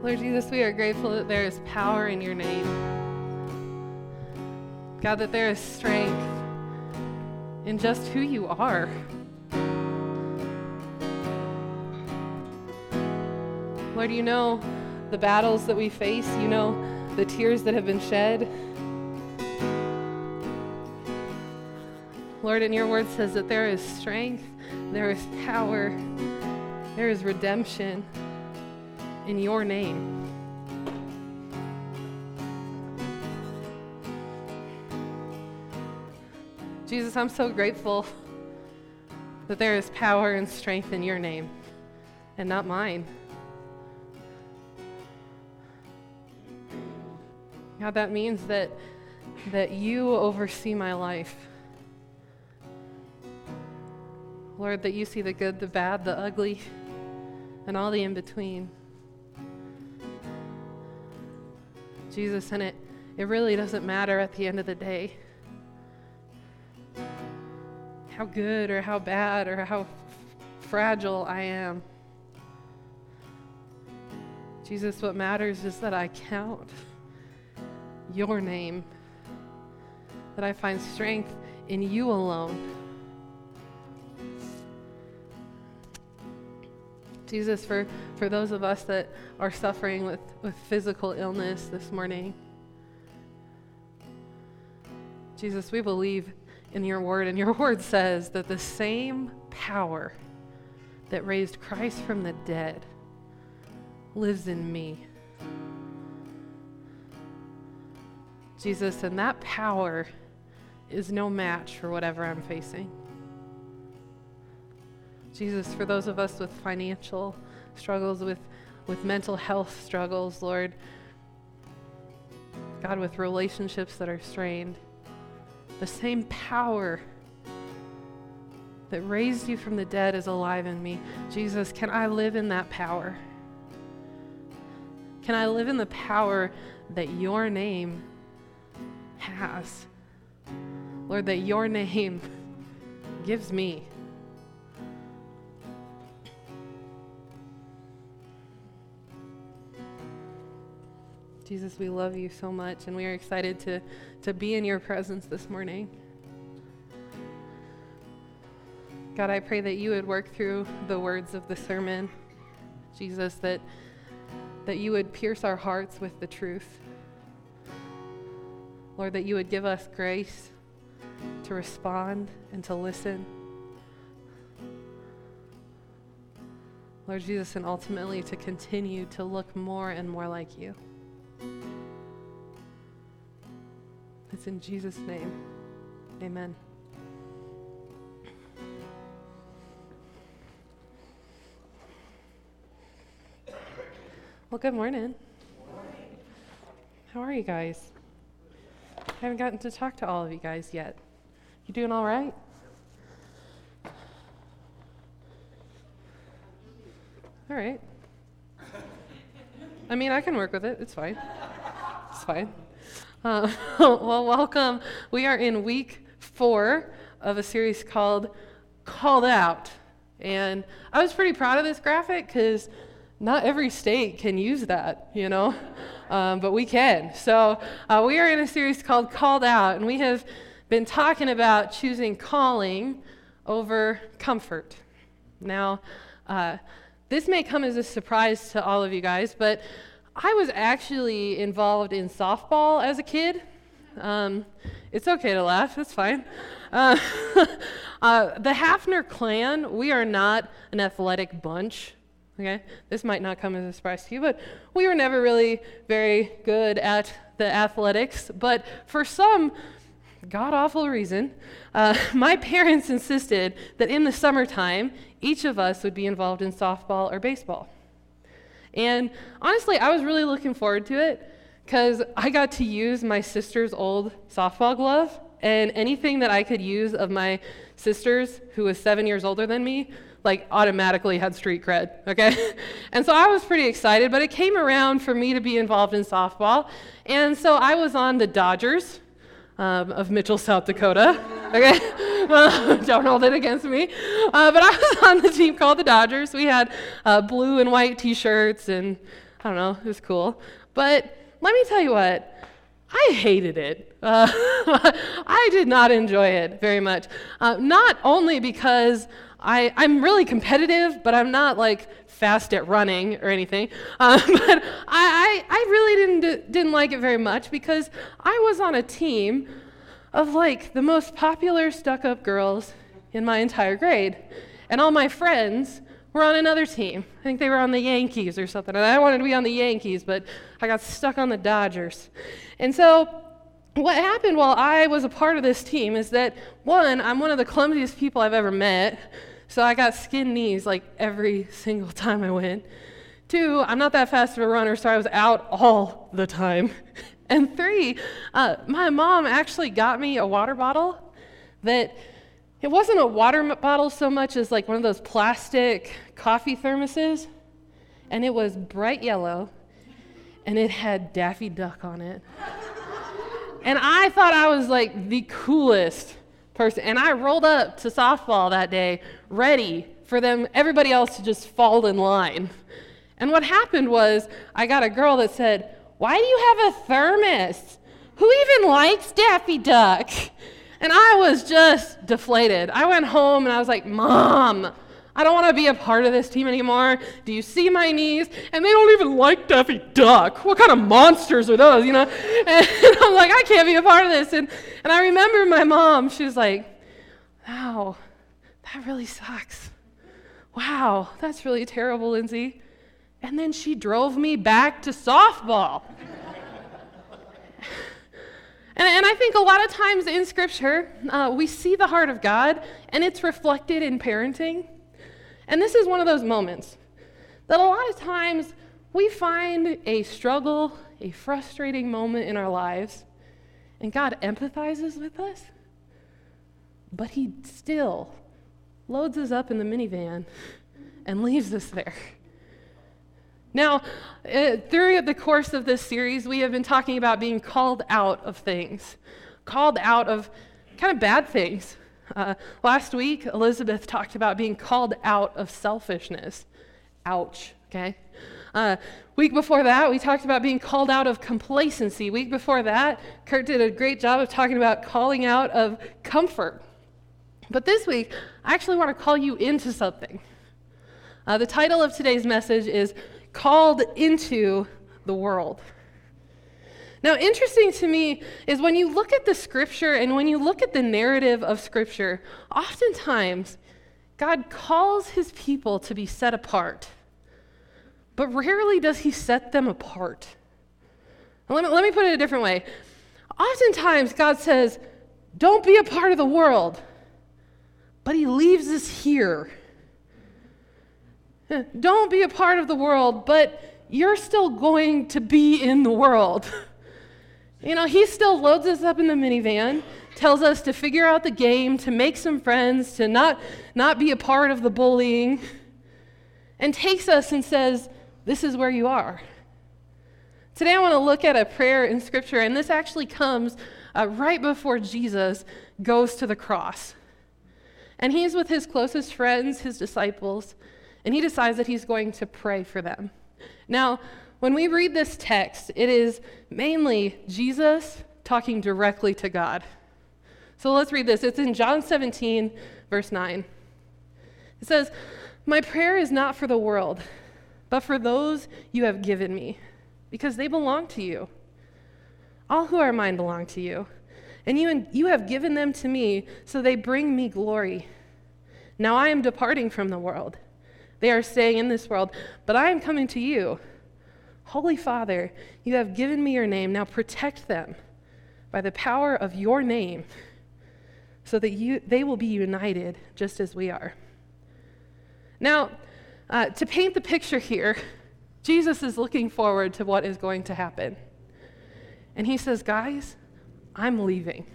Lord Jesus, we are grateful that there is power in your name. God, that there is strength in just who you are. Lord, you know the battles that we face, you know the tears that have been shed. Lord, and your word says that there is strength, there is power, there is redemption in your name. Jesus, I'm so grateful that there is power and strength in your name and not mine. God, that means that, that you oversee my life. Lord, that you see the good, the bad, the ugly, and all the in between. Jesus, and it, it really doesn't matter at the end of the day how good or how bad or how fragile I am. Jesus, what matters is that I count your name, that I find strength in you alone. Jesus, for, for those of us that are suffering with, with physical illness this morning, Jesus, we believe in your word, and your word says that the same power that raised Christ from the dead lives in me. Jesus, and that power is no match for whatever I'm facing. Jesus, for those of us with financial struggles, with, with mental health struggles, Lord, God, with relationships that are strained, the same power that raised you from the dead is alive in me. Jesus, can I live in that power? Can I live in the power that your name has? Lord, that your name gives me. Jesus, we love you so much, and we are excited to, to be in your presence this morning. God, I pray that you would work through the words of the sermon, Jesus, that, that you would pierce our hearts with the truth. Lord, that you would give us grace to respond and to listen. Lord Jesus, and ultimately to continue to look more and more like you. It's in Jesus' name. Amen. Well, good morning. How are you guys? I haven't gotten to talk to all of you guys yet. You doing all right? All right. I mean, I can work with it. It's fine. It's fine. Uh, well, welcome. We are in week four of a series called Called Out. And I was pretty proud of this graphic because not every state can use that, you know, um, but we can. So uh, we are in a series called Called Out, and we have been talking about choosing calling over comfort. Now, uh, this may come as a surprise to all of you guys, but I was actually involved in softball as a kid. Um, it's okay to laugh, it's fine. Uh, uh, the Hafner clan, we are not an athletic bunch. Okay, this might not come as a surprise to you, but we were never really very good at the athletics. But for some god awful reason, uh, my parents insisted that in the summertime, each of us would be involved in softball or baseball. And honestly, I was really looking forward to it because I got to use my sister's old softball glove, and anything that I could use of my sister's, who was seven years older than me, like automatically had street cred, okay? and so I was pretty excited, but it came around for me to be involved in softball. And so I was on the Dodgers um, of Mitchell, South Dakota, okay? don't hold it against me. Uh, but I was on the team called the Dodgers. We had uh, blue and white t shirts and I don't know, it was cool. But let me tell you what, I hated it. Uh, I did not enjoy it very much. Uh, not only because I, I'm really competitive, but I'm not like fast at running or anything. Uh, but I, I, I, really didn't, didn't like it very much because I was on a team of like the most popular stuck up girls in my entire grade. And all my friends were on another team. I think they were on the Yankees or something. And I wanted to be on the Yankees, but I got stuck on the Dodgers. And so what happened while I was a part of this team is that one, I'm one of the clumsiest people I've ever met. So I got skin knees like every single time I went. Two, I'm not that fast of a runner, so I was out all the time. and three, uh, my mom actually got me a water bottle that it wasn't a water bottle so much as like one of those plastic coffee thermoses, and it was bright yellow, and it had Daffy Duck on it. and I thought I was like the coolest person. And I rolled up to softball that day ready for them, everybody else to just fall in line. And what happened was I got a girl that said, Why do you have a thermos? Who even likes Daffy Duck? And I was just deflated. I went home and I was like, Mom, I don't want to be a part of this team anymore. Do you see my knees? And they don't even like Daffy Duck. What kind of monsters are those, you know? And I'm like, I can't be a part of this. And, and I remember my mom, she was like, wow, that really sucks. Wow, that's really terrible, Lindsay. And then she drove me back to softball. And, and I think a lot of times in Scripture, uh, we see the heart of God, and it's reflected in parenting. And this is one of those moments that a lot of times we find a struggle, a frustrating moment in our lives, and God empathizes with us, but He still loads us up in the minivan and leaves us there. Now, uh, through the course of this series, we have been talking about being called out of things, called out of kind of bad things. Uh, last week, Elizabeth talked about being called out of selfishness. Ouch, okay? Uh, week before that, we talked about being called out of complacency. Week before that, Kurt did a great job of talking about calling out of comfort. But this week, I actually want to call you into something. Uh, the title of today's message is called into the world. Now, interesting to me is when you look at the scripture and when you look at the narrative of scripture, oftentimes God calls his people to be set apart, but rarely does he set them apart. Let me, let me put it a different way. Oftentimes, God says, Don't be a part of the world, but he leaves us here Don't be a part of the world, but you're still going to be in the world. you know, he still loads us up in the minivan, tells us to figure out the game, to make some friends, to not, not be a part of the bullying, and takes us and says, This is where you are. Today, I want to look at a prayer in Scripture, and this actually comes uh, right before Jesus goes to the cross. And he's with his closest friends, his disciples and he decides that he's going to pray for them. Now, when we read this text, it is mainly Jesus talking directly to God. So let's read this. It's in John 17, verse 9. It says, My prayer is not for the world, but for those you have given me, because they belong to you. All who are mine belong to you, and you, you have given them to me, so they bring me glory. Now I am departing from the world they are staying in this world, but I am coming to you. Holy Father, you have given me your name. Now protect them by the power of your name so that you, they will be united just as we are. Now, uh, to paint the picture here, Jesus is looking forward to what is going to happen. And he says, Guys, I'm leaving.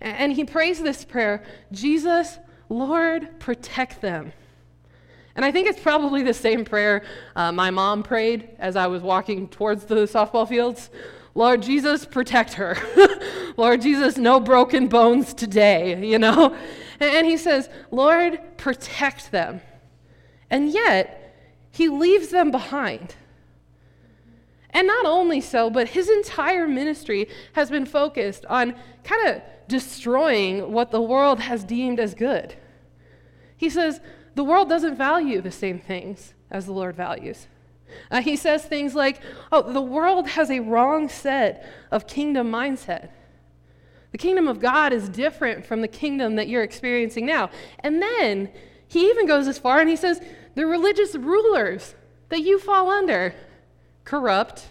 And he prays this prayer Jesus, Lord, protect them. And I think it's probably the same prayer uh, my mom prayed as I was walking towards the softball fields. Lord Jesus, protect her. Lord Jesus, no broken bones today, you know? And he says, Lord, protect them. And yet, he leaves them behind. And not only so, but his entire ministry has been focused on kind of destroying what the world has deemed as good. He says, the world doesn't value the same things as the Lord values. Uh, he says things like, oh, the world has a wrong set of kingdom mindset. The kingdom of God is different from the kingdom that you're experiencing now. And then he even goes as far and he says, the religious rulers that you fall under, corrupt.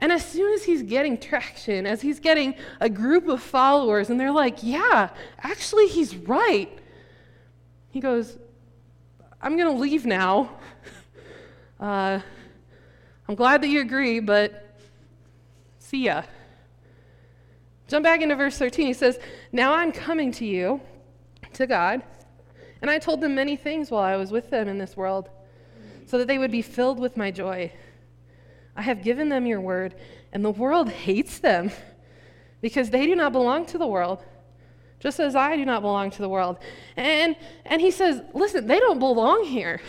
And as soon as he's getting traction, as he's getting a group of followers, and they're like, yeah, actually, he's right, he goes, I'm going to leave now. Uh, I'm glad that you agree, but see ya. Jump back into verse 13. He says, Now I'm coming to you, to God, and I told them many things while I was with them in this world, so that they would be filled with my joy. I have given them your word, and the world hates them because they do not belong to the world, just as I do not belong to the world. And, and he says, Listen, they don't belong here.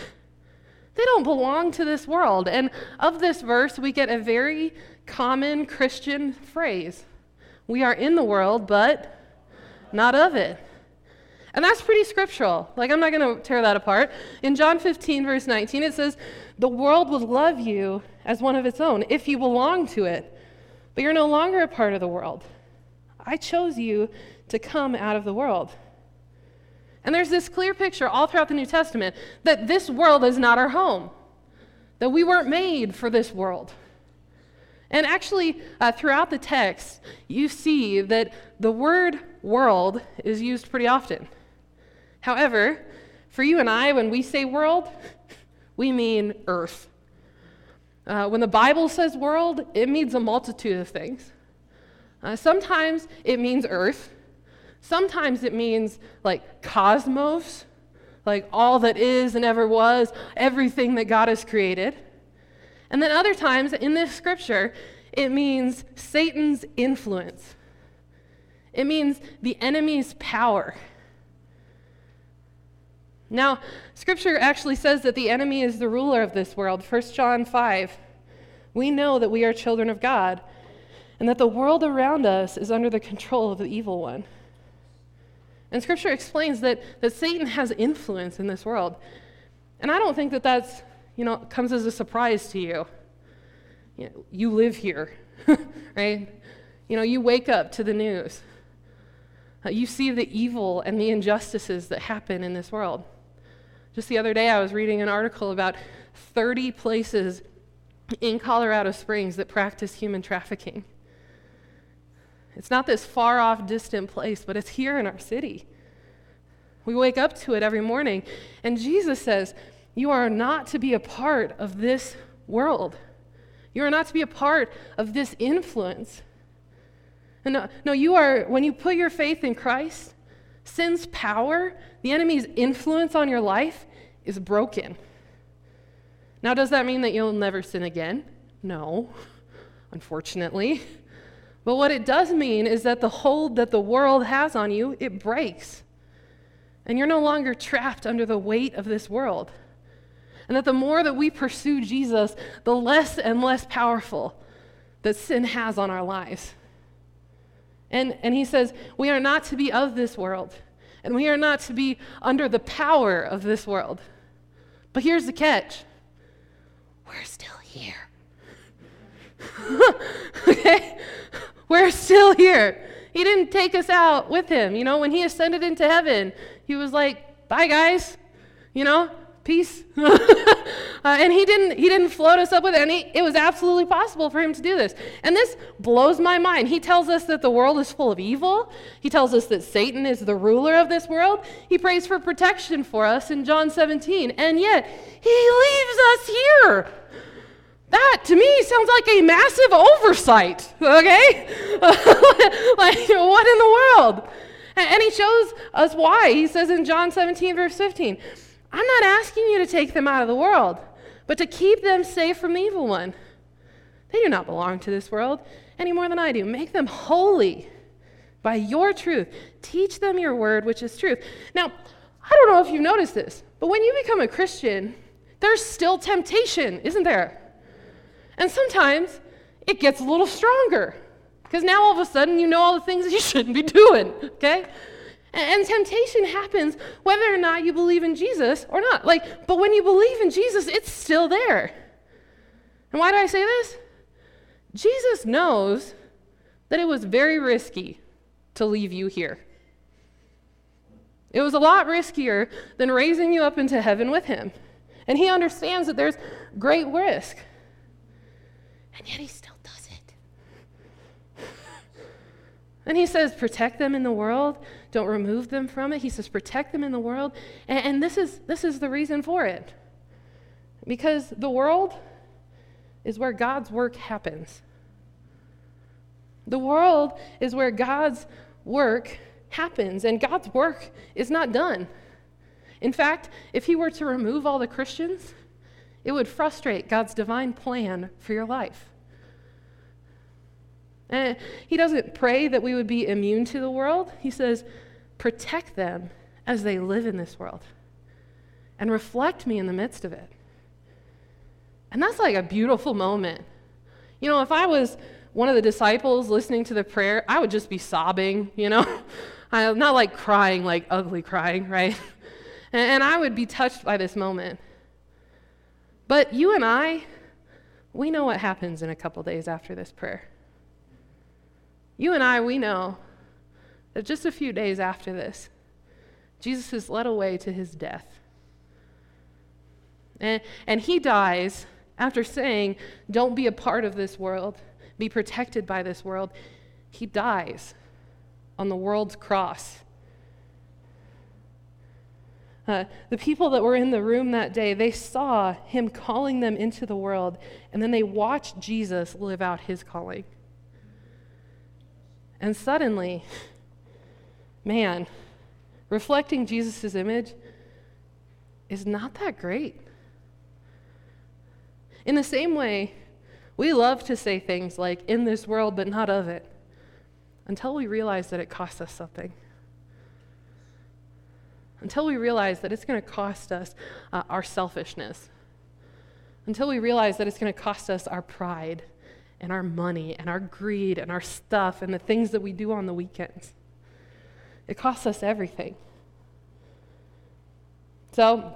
They don't belong to this world. And of this verse, we get a very common Christian phrase We are in the world, but not of it. And that's pretty scriptural. Like, I'm not going to tear that apart. In John 15, verse 19, it says, The world would love you as one of its own if you belong to it, but you're no longer a part of the world. I chose you to come out of the world. And there's this clear picture all throughout the New Testament that this world is not our home, that we weren't made for this world. And actually, uh, throughout the text, you see that the word world is used pretty often. However, for you and I, when we say world, we mean earth. Uh, when the Bible says world, it means a multitude of things. Uh, sometimes it means earth, Sometimes it means like cosmos, like all that is and ever was, everything that God has created. And then other times in this scripture, it means Satan's influence. It means the enemy's power. Now, scripture actually says that the enemy is the ruler of this world. 1 John 5. We know that we are children of God and that the world around us is under the control of the evil one. And scripture explains that, that Satan has influence in this world. And I don't think that that's, you know, comes as a surprise to you. You, know, you live here, right? You know, you wake up to the news. Uh, you see the evil and the injustices that happen in this world. Just the other day, I was reading an article about 30 places in Colorado Springs that practice human trafficking. It's not this far off, distant place, but it's here in our city. We wake up to it every morning. And Jesus says, You are not to be a part of this world. You are not to be a part of this influence. And no, no, you are, when you put your faith in Christ, sin's power, the enemy's influence on your life is broken. Now, does that mean that you'll never sin again? No, unfortunately. But what it does mean is that the hold that the world has on you, it breaks. And you're no longer trapped under the weight of this world. And that the more that we pursue Jesus, the less and less powerful that sin has on our lives. And, and he says, we are not to be of this world, and we are not to be under the power of this world. But here's the catch we're still here. okay? We're still here. He didn't take us out with him. You know, when he ascended into heaven, he was like, bye, guys. You know, peace. uh, and he didn't, he didn't float us up with any. It was absolutely possible for him to do this. And this blows my mind. He tells us that the world is full of evil. He tells us that Satan is the ruler of this world. He prays for protection for us in John 17. And yet, he leaves us here. That to me sounds like a massive oversight, okay? like, what in the world? And he shows us why. He says in John 17, verse 15, I'm not asking you to take them out of the world, but to keep them safe from the evil one. They do not belong to this world any more than I do. Make them holy by your truth. Teach them your word, which is truth. Now, I don't know if you've noticed this, but when you become a Christian, there's still temptation, isn't there? And sometimes it gets a little stronger because now all of a sudden you know all the things that you shouldn't be doing, okay? And, temptation happens whether or not you believe in Jesus or not. Like, but when you believe in Jesus, it's still there. And why do I say this? Jesus knows that it was very risky to leave you here. It was a lot riskier than raising you up into heaven with him. And he understands that there's great risk. And yet he still does it. and he says, protect them in the world. Don't remove them from it. He says, protect them in the world. And, and this, is, this is the reason for it. Because the world is where God's work happens. The world is where God's work happens, and God's work is not done. In fact, if He were to remove all the Christians, it would frustrate God's divine plan for your life. And He doesn't pray that we would be immune to the world, He says, protect them as they live in this world and reflect me in the midst of it. And that's like a beautiful moment. You know, if I was one of the disciples listening to the prayer, I would just be sobbing, you know? I'm not like crying, like ugly crying, right? And, and I would be touched by this moment. But you and I, we know what happens in a couple days after this prayer. You and I, we know that just a few days after this, Jesus is led away to his death. And, and he dies after saying, Don't be a part of this world, be protected by this world. He dies on the world's cross. Uh, the people that were in the room that day, they saw him calling them into the world, and then they watched Jesus live out his calling. And suddenly, man, reflecting Jesus' image is not that great. In the same way, we love to say things like, in this world, but not of it, until we realize that it costs us something. Until we realize that it's going to cost us uh, our selfishness. Until we realize that it's going to cost us our pride and our money and our greed and our stuff and the things that we do on the weekends. It costs us everything. So,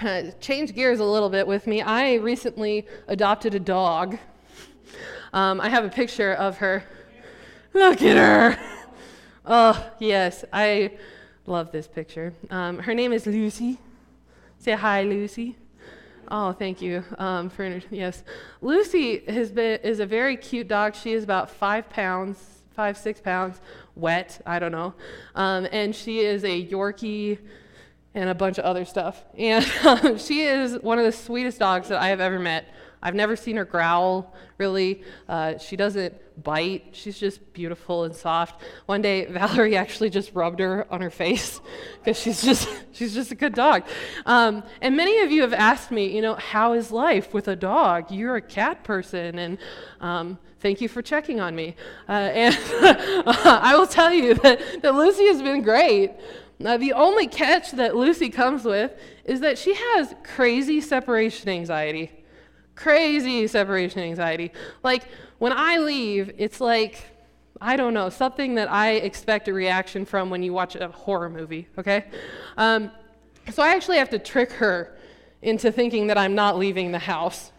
uh, change gears a little bit with me. I recently adopted a dog. Um, I have a picture of her. Look at her. Oh, yes, I love this picture. Um, her name is Lucy. Say hi, Lucy. Oh, thank you um, for yes. Lucy has been is a very cute dog. She is about five pounds, five six pounds, wet. I don't know, um, and she is a Yorkie and a bunch of other stuff. And um, she is one of the sweetest dogs that I have ever met. I've never seen her growl, really. Uh, she doesn't bite. She's just beautiful and soft. One day, Valerie actually just rubbed her on her face because she's just she's just a good dog. Um, and many of you have asked me, you know, how is life with a dog? You're a cat person, and um, thank you for checking on me. Uh, and I will tell you that, that Lucy has been great. Now, the only catch that Lucy comes with is that she has crazy separation anxiety. Crazy separation anxiety. Like, when I leave, it's like, I don't know, something that I expect a reaction from when you watch a horror movie, okay? Um, so I actually have to trick her into thinking that I'm not leaving the house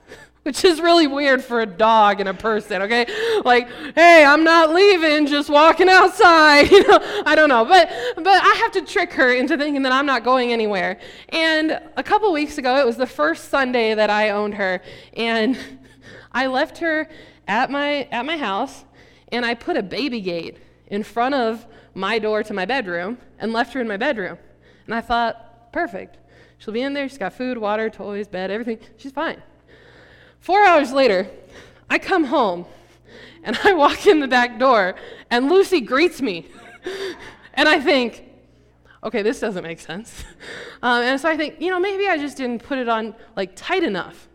which is really weird for a dog and a person, okay? Like, hey, I'm not leaving, just walking outside. You know, I don't know. But but I have to trick her into thinking that I'm not going anywhere. And a couple weeks ago, it was the first Sunday that I owned her, and I left her at my at my house and I put a baby gate in front of my door to my bedroom and left her in my bedroom. And I thought, perfect. She'll be in there, she's got food, water, toys, bed, everything. She's fine. Four hours later, I come home and I walk in the back door, and Lucy greets me. and I think, okay, this doesn't make sense. Um, and so I think, you know, maybe I just didn't put it on like tight enough.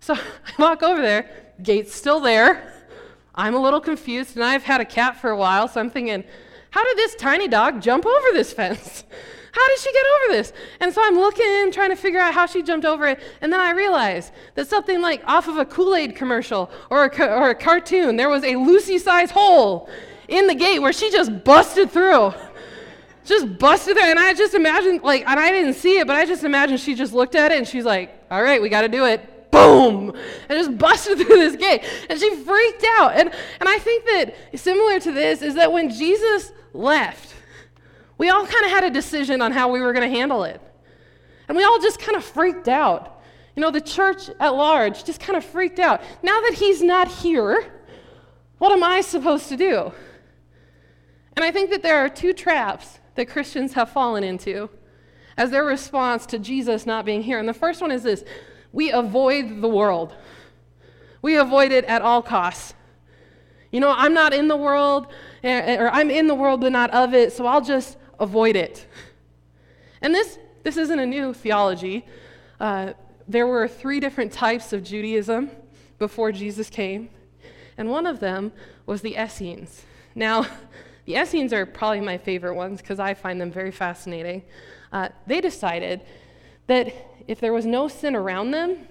So I walk over there, gate's still there. I'm a little confused, and I've had a cat for a while, so I'm thinking, how did this tiny dog jump over this fence? How did she get over this? And so I'm looking, trying to figure out how she jumped over it. And then I realized that something like off of a Kool Aid commercial or a, or a cartoon, there was a Lucy sized hole in the gate where she just busted through. Just busted through. And I just imagined, like, and I didn't see it, but I just imagined she just looked at it and she's like, all right, we got to do it boom, and just busted through this gate. And she freaked out. And, and I think that similar to this is that when Jesus left, we all kind of had a decision on how we were going to handle it. And we all just kind of freaked out. You know, the church at large just kind of freaked out. Now that he's not here, what am I supposed to do? And I think that there are two traps that Christians have fallen into as their response to Jesus not being here. And the first one is this we avoid the world, we avoid it at all costs. You know, I'm not in the world, eh, or I'm in the world but not of it, so I'll just avoid it. And this, this isn't a new theology. Uh, there were three different types of Judaism before Jesus came, and one of them was the Essenes. Now, the Essenes are probably my favorite ones because I find them very fascinating. Uh, they decided that if there was no sin around them,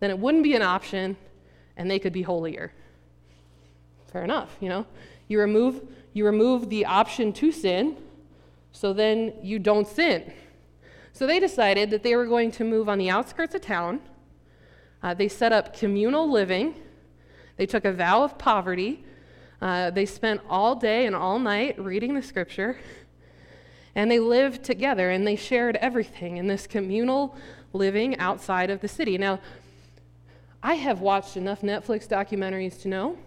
then it wouldn't be an option and they could be holier. Fair enough, you know. You remove you remove the option to sin, so then you don't sin. So they decided that they were going to move on the outskirts of town. Uh, they set up communal living. They took a vow of poverty. Uh, they spent all day and all night reading the scripture. And they lived together and they shared everything in this communal living outside of the city. Now, I have watched enough Netflix documentaries to know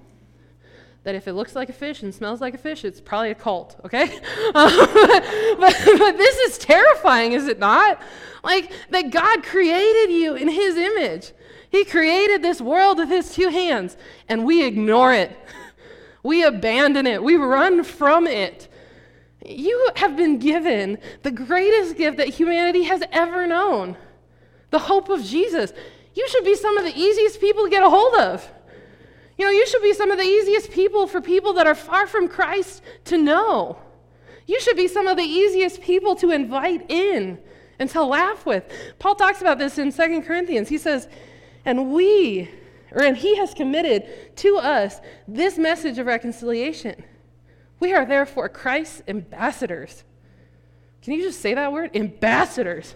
that if it looks like a fish and smells like a fish, it's probably a cult, okay? Um, but, but this is terrifying, is it not? Like, that God created you in His image. He created this world with His two hands, and we ignore it. We abandon it. We run from it. You have been given the greatest gift that humanity has ever known the hope of Jesus. You should be some of the easiest people to get a hold of. You know, you should be some of the easiest people for people that are far from Christ to know. You should be some of the easiest people to invite in and to laugh with. Paul talks about this in Second Corinthians. He says, and we, or and he has committed to us this message of reconciliation. We are therefore Christ's ambassadors. Can you just say that word? Ambassadors.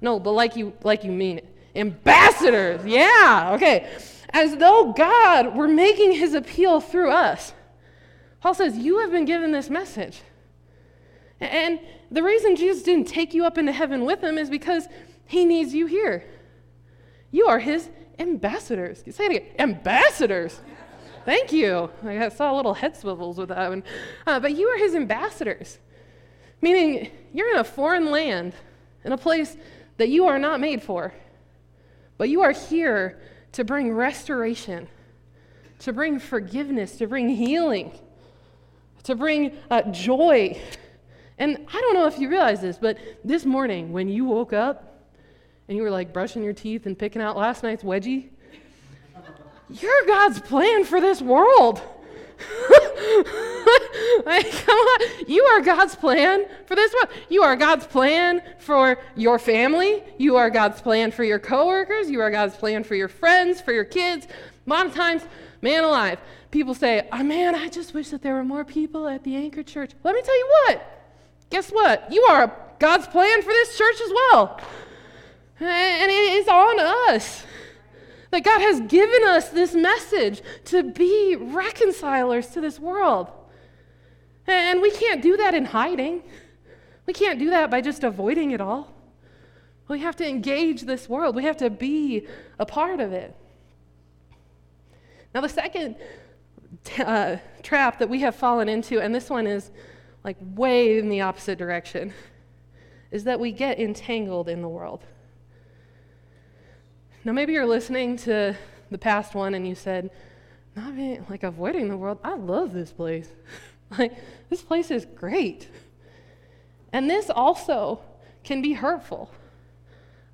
No, but like you like you mean it. Ambassadors. Yeah. Okay. As though God were making his appeal through us. Paul says, "You have been given this message." And the reason Jesus didn't take you up into heaven with him is because he needs you here. You are his ambassadors. Say it again. Ambassadors. Thank you. I saw little head swivels with that one. Uh, but you are his ambassadors, meaning you're in a foreign land, in a place that you are not made for. But you are here to bring restoration, to bring forgiveness, to bring healing, to bring uh, joy. And I don't know if you realize this, but this morning when you woke up and you were like brushing your teeth and picking out last night's wedgie, you're God's plan for this world. like, come on. You are God's plan for this one. You are God's plan for your family. You are God's plan for your coworkers. You are God's plan for your friends, for your kids. A lot of times, man alive, people say, oh, man, I just wish that there were more people at the Anchor Church. Let me tell you what. Guess what? You are God's plan for this church as well. And it is on us. That God has given us this message to be reconcilers to this world. And we can't do that in hiding. We can't do that by just avoiding it all. We have to engage this world, we have to be a part of it. Now, the second uh, trap that we have fallen into, and this one is like way in the opposite direction, is that we get entangled in the world. Now, maybe you're listening to the past one and you said, not being, like avoiding the world, I love this place. like, this place is great. And this also can be hurtful.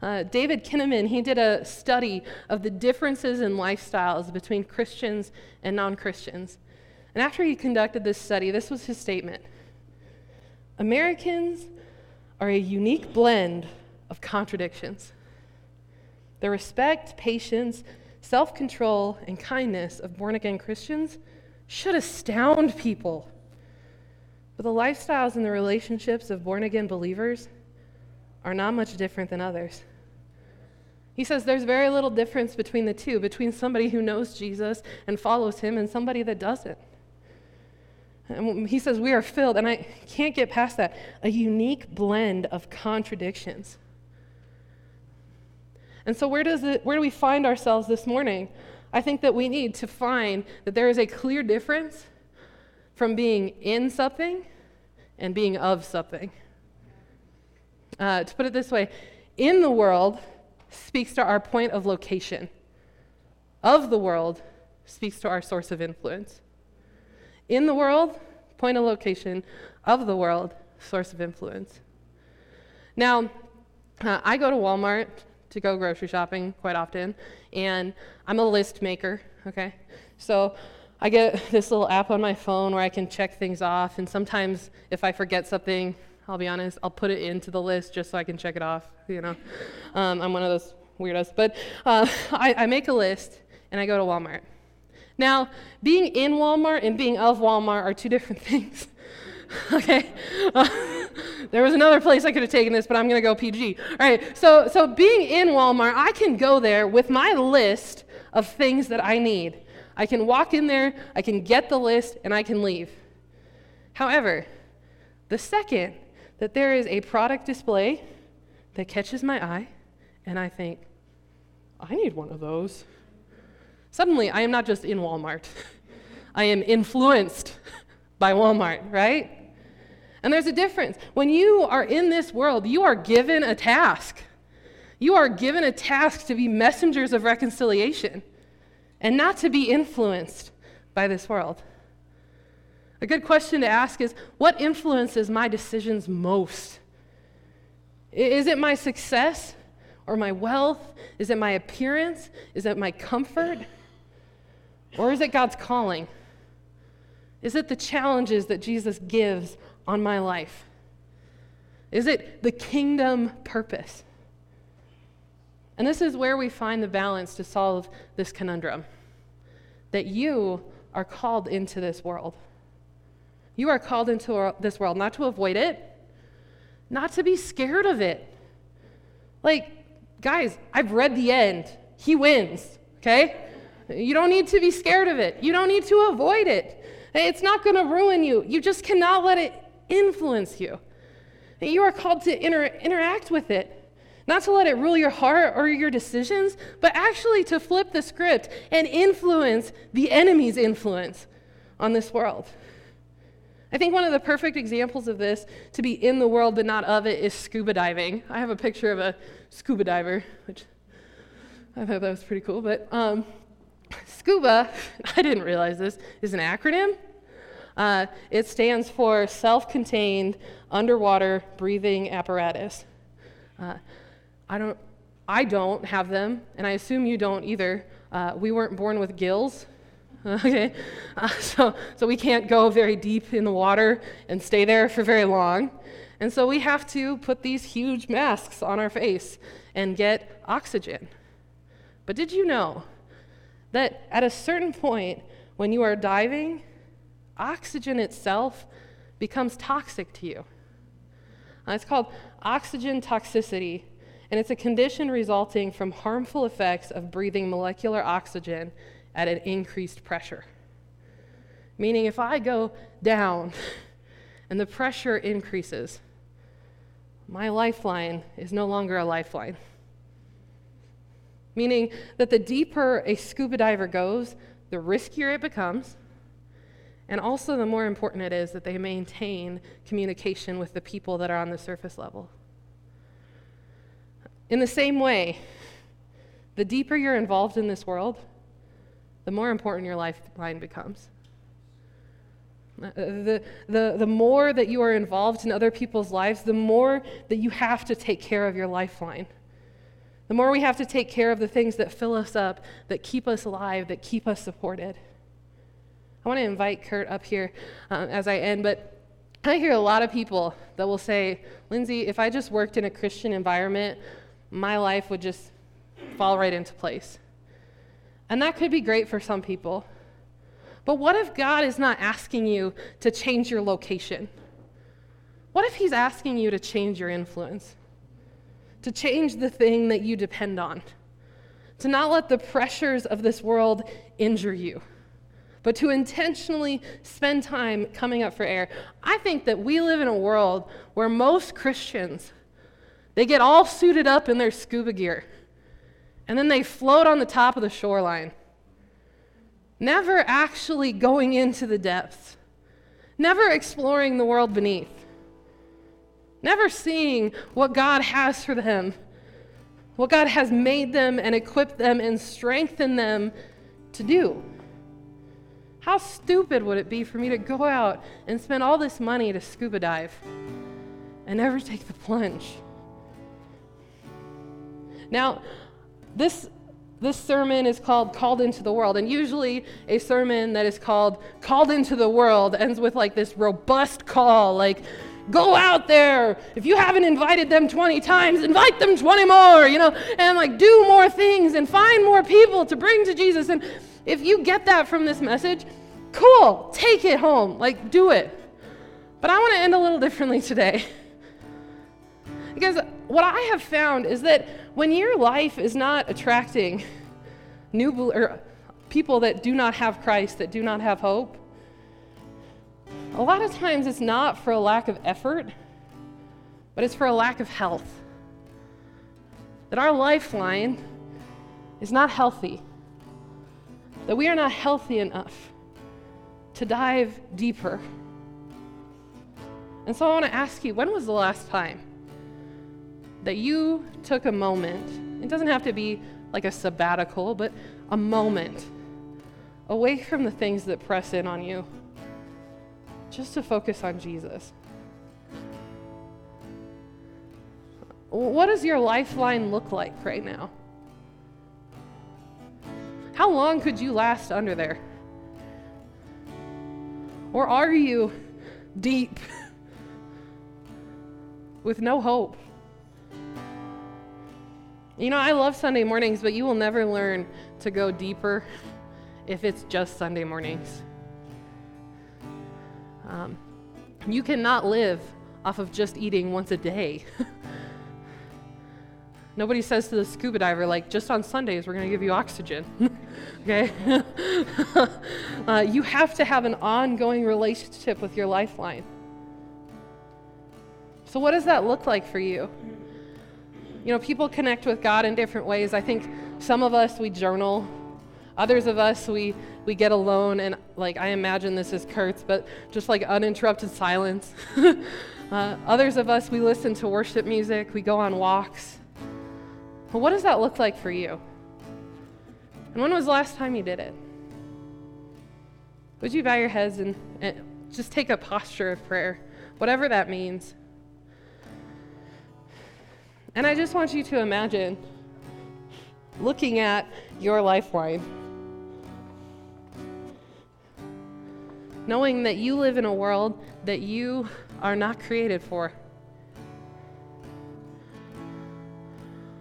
Uh, David Kinnaman, he did a study of the differences in lifestyles between Christians and non Christians. And after he conducted this study, this was his statement Americans are a unique blend of contradictions. The respect, patience, self control, and kindness of born again Christians should astound people. But the lifestyles and the relationships of born again believers are not much different than others. He says there's very little difference between the two, between somebody who knows Jesus and follows him and somebody that doesn't. And he says we are filled, and I can't get past that, a unique blend of contradictions. And so, where, does it, where do we find ourselves this morning? I think that we need to find that there is a clear difference from being in something and being of something. Uh, to put it this way, in the world speaks to our point of location, of the world speaks to our source of influence. In the world, point of location, of the world, source of influence. Now, uh, I go to Walmart to go grocery shopping quite often, and I'm a list maker, okay? So I get this little app on my phone where I can check things off, and sometimes if I forget something, I'll be honest, I'll put it into the list just so I can check it off, you know? Um, I'm one of those weirdos. But uh, I, I make a list, and I go to Walmart. Now, being in Walmart and being of Walmart are two different things. okay? There was another place I could have taken this, but I'm going to go PG. All right, so, so being in Walmart, I can go there with my list of things that I need. I can walk in there, I can get the list, and I can leave. However, the second that there is a product display that catches my eye, and I think, I need one of those. Suddenly, I am not just in Walmart, I am influenced by Walmart, right? And there's a difference. When you are in this world, you are given a task. You are given a task to be messengers of reconciliation and not to be influenced by this world. A good question to ask is what influences my decisions most? Is it my success or my wealth? Is it my appearance? Is it my comfort? Or is it God's calling? Is it the challenges that Jesus gives on my life? Is it the kingdom purpose? And this is where we find the balance to solve this conundrum that you are called into this world. You are called into this world not to avoid it, not to be scared of it. Like, guys, I've read the end. He wins, okay? You don't need to be scared of it. You don't need to avoid it. It's not going to ruin you. You just cannot let it influence you. You are called to inter- interact with it. Not to let it rule your heart or your decisions, but actually to flip the script and influence the enemy's influence on this world. I think one of the perfect examples of this, to be in the world but not of it, is scuba diving. I have a picture of a scuba diver, which I thought that was pretty cool. But um, scuba, I didn't realize this, is an acronym. Uh, it stands for Self Contained Underwater Breathing Apparatus. Uh, I, don't, I don't have them, and I assume you don't either. Uh, we weren't born with gills, okay? Uh, so, so we can't go very deep in the water and stay there for very long. And so we have to put these huge masks on our face and get oxygen. But did you know that at a certain point, when you are diving, oxygen itself becomes toxic to you? Uh, it's called oxygen toxicity, and it's a condition resulting from harmful effects of breathing molecular oxygen at an increased pressure. Meaning, if I go down and the pressure increases, my lifeline is no longer a lifeline. Meaning that the deeper a scuba diver goes, the riskier it becomes, and also the more important it is that they maintain communication with the people that are on the surface level. In the same way, the deeper you're involved in this world, the more important your lifeline becomes. Uh, the, the, the more that you are involved in other people's lives, the more that you have to take care of your lifeline. The more we have to take care of the things that fill us up, that keep us alive, that keep us supported. I want to invite Kurt up here uh, as I end, but I hear a lot of people that will say, Lindsay, if I just worked in a Christian environment, my life would just fall right into place. And that could be great for some people. But what if God is not asking you to change your location? What if He's asking you to change your influence? To change the thing that you depend on? To not let the pressures of this world injure you? but to intentionally spend time coming up for air. I think that we live in a world where most Christians they get all suited up in their scuba gear and then they float on the top of the shoreline. Never actually going into the depths. Never exploring the world beneath. Never seeing what God has for them. What God has made them and equipped them and strengthened them to do. How stupid would it be for me to go out and spend all this money to scuba dive and never take the plunge? Now, this this sermon is called Called into the World. And usually, a sermon that is called Called into the World ends with like this robust call, like, go out there. If you haven't invited them 20 times, invite them 20 more, you know, and like do more things and find more people to bring to Jesus. And if you get that from this message, cool, take it home, like do it. But I want to end a little differently today. because what I have found is that when your life is not attracting new or people that do not have Christ, that do not have hope, a lot of times it's not for a lack of effort, but it's for a lack of health. That our lifeline is not healthy that we are not healthy enough to dive deeper. And so I want to ask you when was the last time that you took a moment? It doesn't have to be like a sabbatical, but a moment away from the things that press in on you just to focus on Jesus. What does your lifeline look like right now? How long could you last under there? Or are you deep with no hope? You know, I love Sunday mornings, but you will never learn to go deeper if it's just Sunday mornings. Um, you cannot live off of just eating once a day. Nobody says to the scuba diver, like, just on Sundays, we're going to give you oxygen. okay? uh, you have to have an ongoing relationship with your lifeline. So, what does that look like for you? You know, people connect with God in different ways. I think some of us, we journal. Others of us, we, we get alone, and like I imagine this is Kurt's, but just like uninterrupted silence. uh, others of us, we listen to worship music, we go on walks. What does that look like for you? And when was the last time you did it? Would you bow your heads and, and just take a posture of prayer, whatever that means? And I just want you to imagine looking at your lifeline, knowing that you live in a world that you are not created for.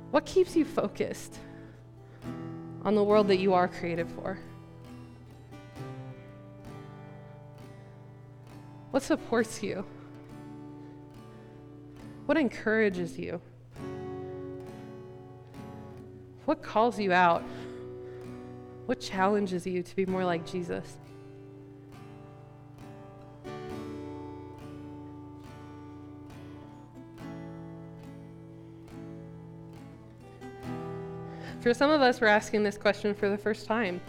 What keeps you focused on the world that you are created for? What supports you? What encourages you? What calls you out? What challenges you to be more like Jesus? For some of us, we're asking this question for the first time.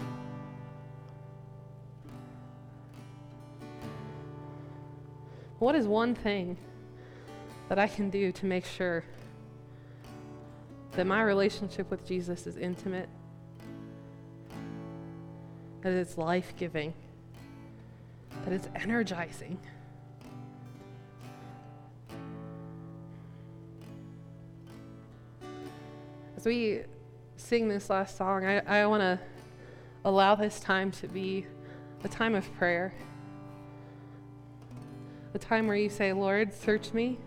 What is one thing that I can do to make sure that my relationship with Jesus is intimate, that it's life giving, that it's energizing? As we sing this last song, I, I want to allow this time to be a time of prayer. a time where you say, Lord, search me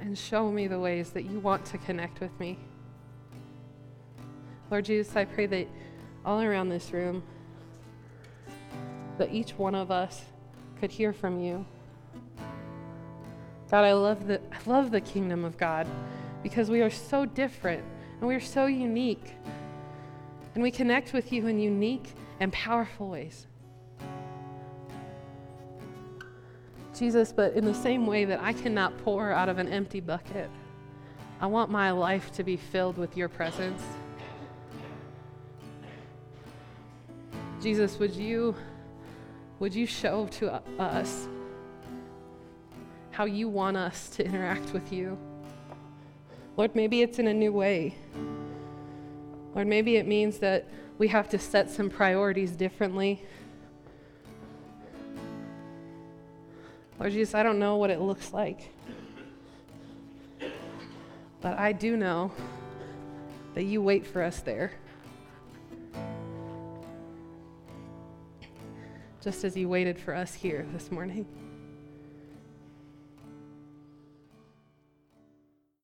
and show me the ways that you want to connect with me. Lord Jesus, I pray that all around this room, that each one of us could hear from you. God, I love the, I love the kingdom of God because we are so different and we are so unique. And we connect with you in unique and powerful ways. Jesus, but in the same way that I cannot pour out of an empty bucket, I want my life to be filled with your presence. Jesus, would you would you show to us how you want us to interact with you? Lord, maybe it's in a new way. Lord, maybe it means that we have to set some priorities differently. Lord Jesus, I don't know what it looks like. But I do know that you wait for us there. Just as you waited for us here this morning.